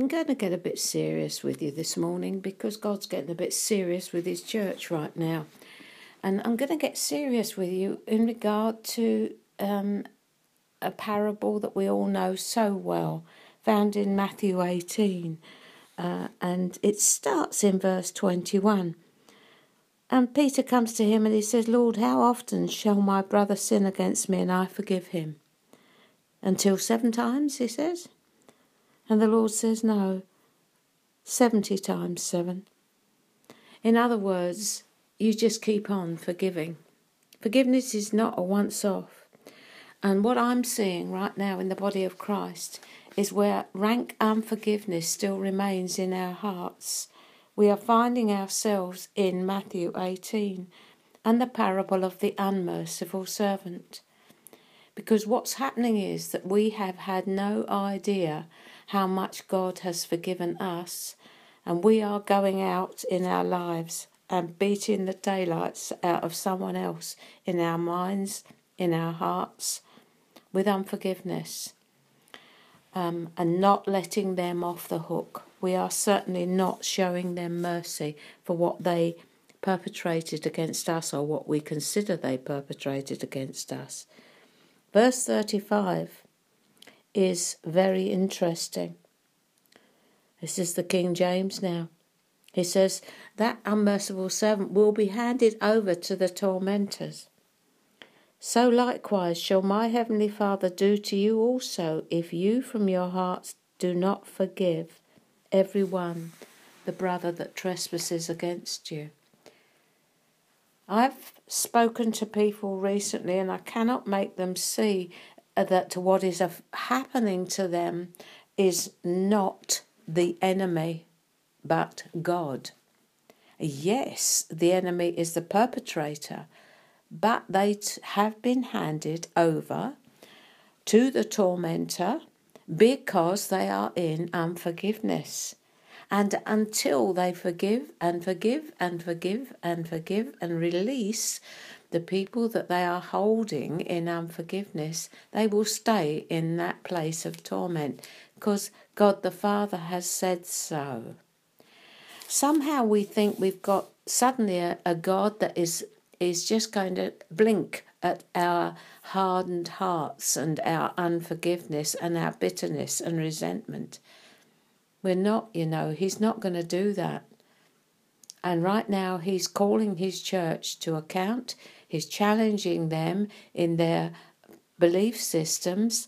I'm going to get a bit serious with you this morning because God's getting a bit serious with His church right now. And I'm going to get serious with you in regard to um, a parable that we all know so well, found in Matthew 18. Uh, and it starts in verse 21. And Peter comes to him and he says, Lord, how often shall my brother sin against me and I forgive him? Until seven times, he says. And the Lord says, No, 70 times seven. In other words, you just keep on forgiving. Forgiveness is not a once off. And what I'm seeing right now in the body of Christ is where rank unforgiveness still remains in our hearts. We are finding ourselves in Matthew 18 and the parable of the unmerciful servant. Because what's happening is that we have had no idea how much God has forgiven us, and we are going out in our lives and beating the daylights out of someone else in our minds, in our hearts, with unforgiveness, um, and not letting them off the hook. We are certainly not showing them mercy for what they perpetrated against us or what we consider they perpetrated against us. Verse 35 is very interesting. This is the King James now. He says, That unmerciful servant will be handed over to the tormentors. So likewise shall my heavenly Father do to you also, if you from your hearts do not forgive every one the brother that trespasses against you. I've spoken to people recently, and I cannot make them see Uh, that what is happening to them is not the enemy, but God. Yes, the enemy is the perpetrator, but they have been handed over to the tormentor because they are in unforgiveness. And until they forgive and forgive and forgive and forgive and release the people that they are holding in unforgiveness, they will stay in that place of torment because God the Father has said so. Somehow we think we've got suddenly a, a God that is is just going to blink at our hardened hearts and our unforgiveness and our bitterness and resentment. We're not, you know, He's not going to do that. And right now, He's calling His church to account, He's challenging them in their belief systems,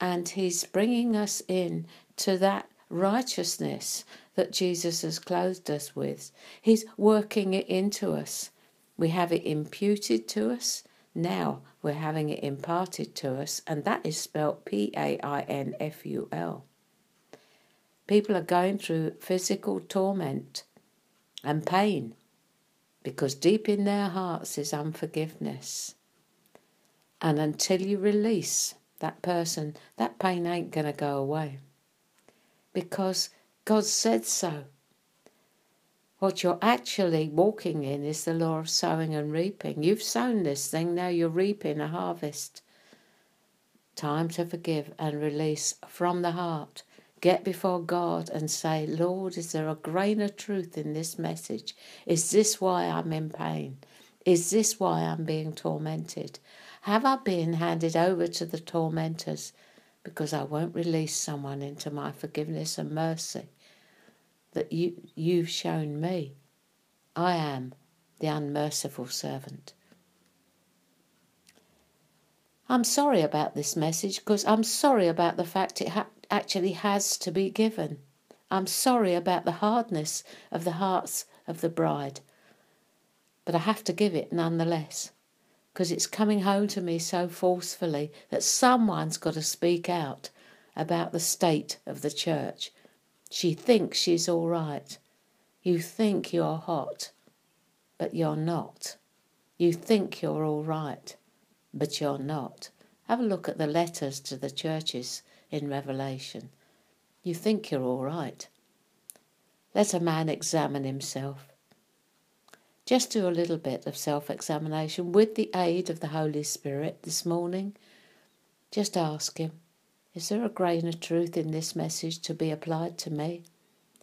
and He's bringing us in to that righteousness that Jesus has clothed us with. He's working it into us. We have it imputed to us. Now we're having it imparted to us, and that is spelt P A I N F U L. People are going through physical torment and pain because deep in their hearts is unforgiveness. And until you release that person, that pain ain't going to go away because God said so. What you're actually walking in is the law of sowing and reaping. You've sown this thing, now you're reaping a harvest. Time to forgive and release from the heart. Get before God and say, Lord, is there a grain of truth in this message? Is this why I'm in pain? Is this why I'm being tormented? Have I been handed over to the tormentors because I won't release someone into my forgiveness and mercy? that you, you've shown me. I am the unmerciful servant. I'm sorry about this message because I'm sorry about the fact it ha- actually has to be given. I'm sorry about the hardness of the hearts of the bride. But I have to give it nonetheless because it's coming home to me so forcefully that someone's got to speak out about the state of the church she thinks she's all right. You think you're hot, but you're not. You think you're all right, but you're not. Have a look at the letters to the churches in Revelation. You think you're all right. Let a man examine himself. Just do a little bit of self examination with the aid of the Holy Spirit this morning. Just ask Him, Is there a grain of truth in this message to be applied to me?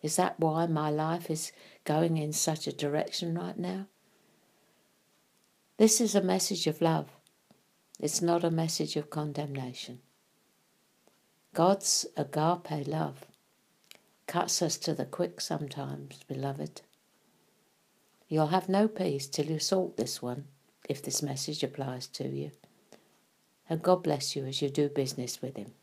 Is that why my life is going in such a direction right now? This is a message of love. It's not a message of condemnation. God's agape love cuts us to the quick sometimes, beloved. You'll have no peace till you sort this one, if this message applies to you. And God bless you as you do business with Him.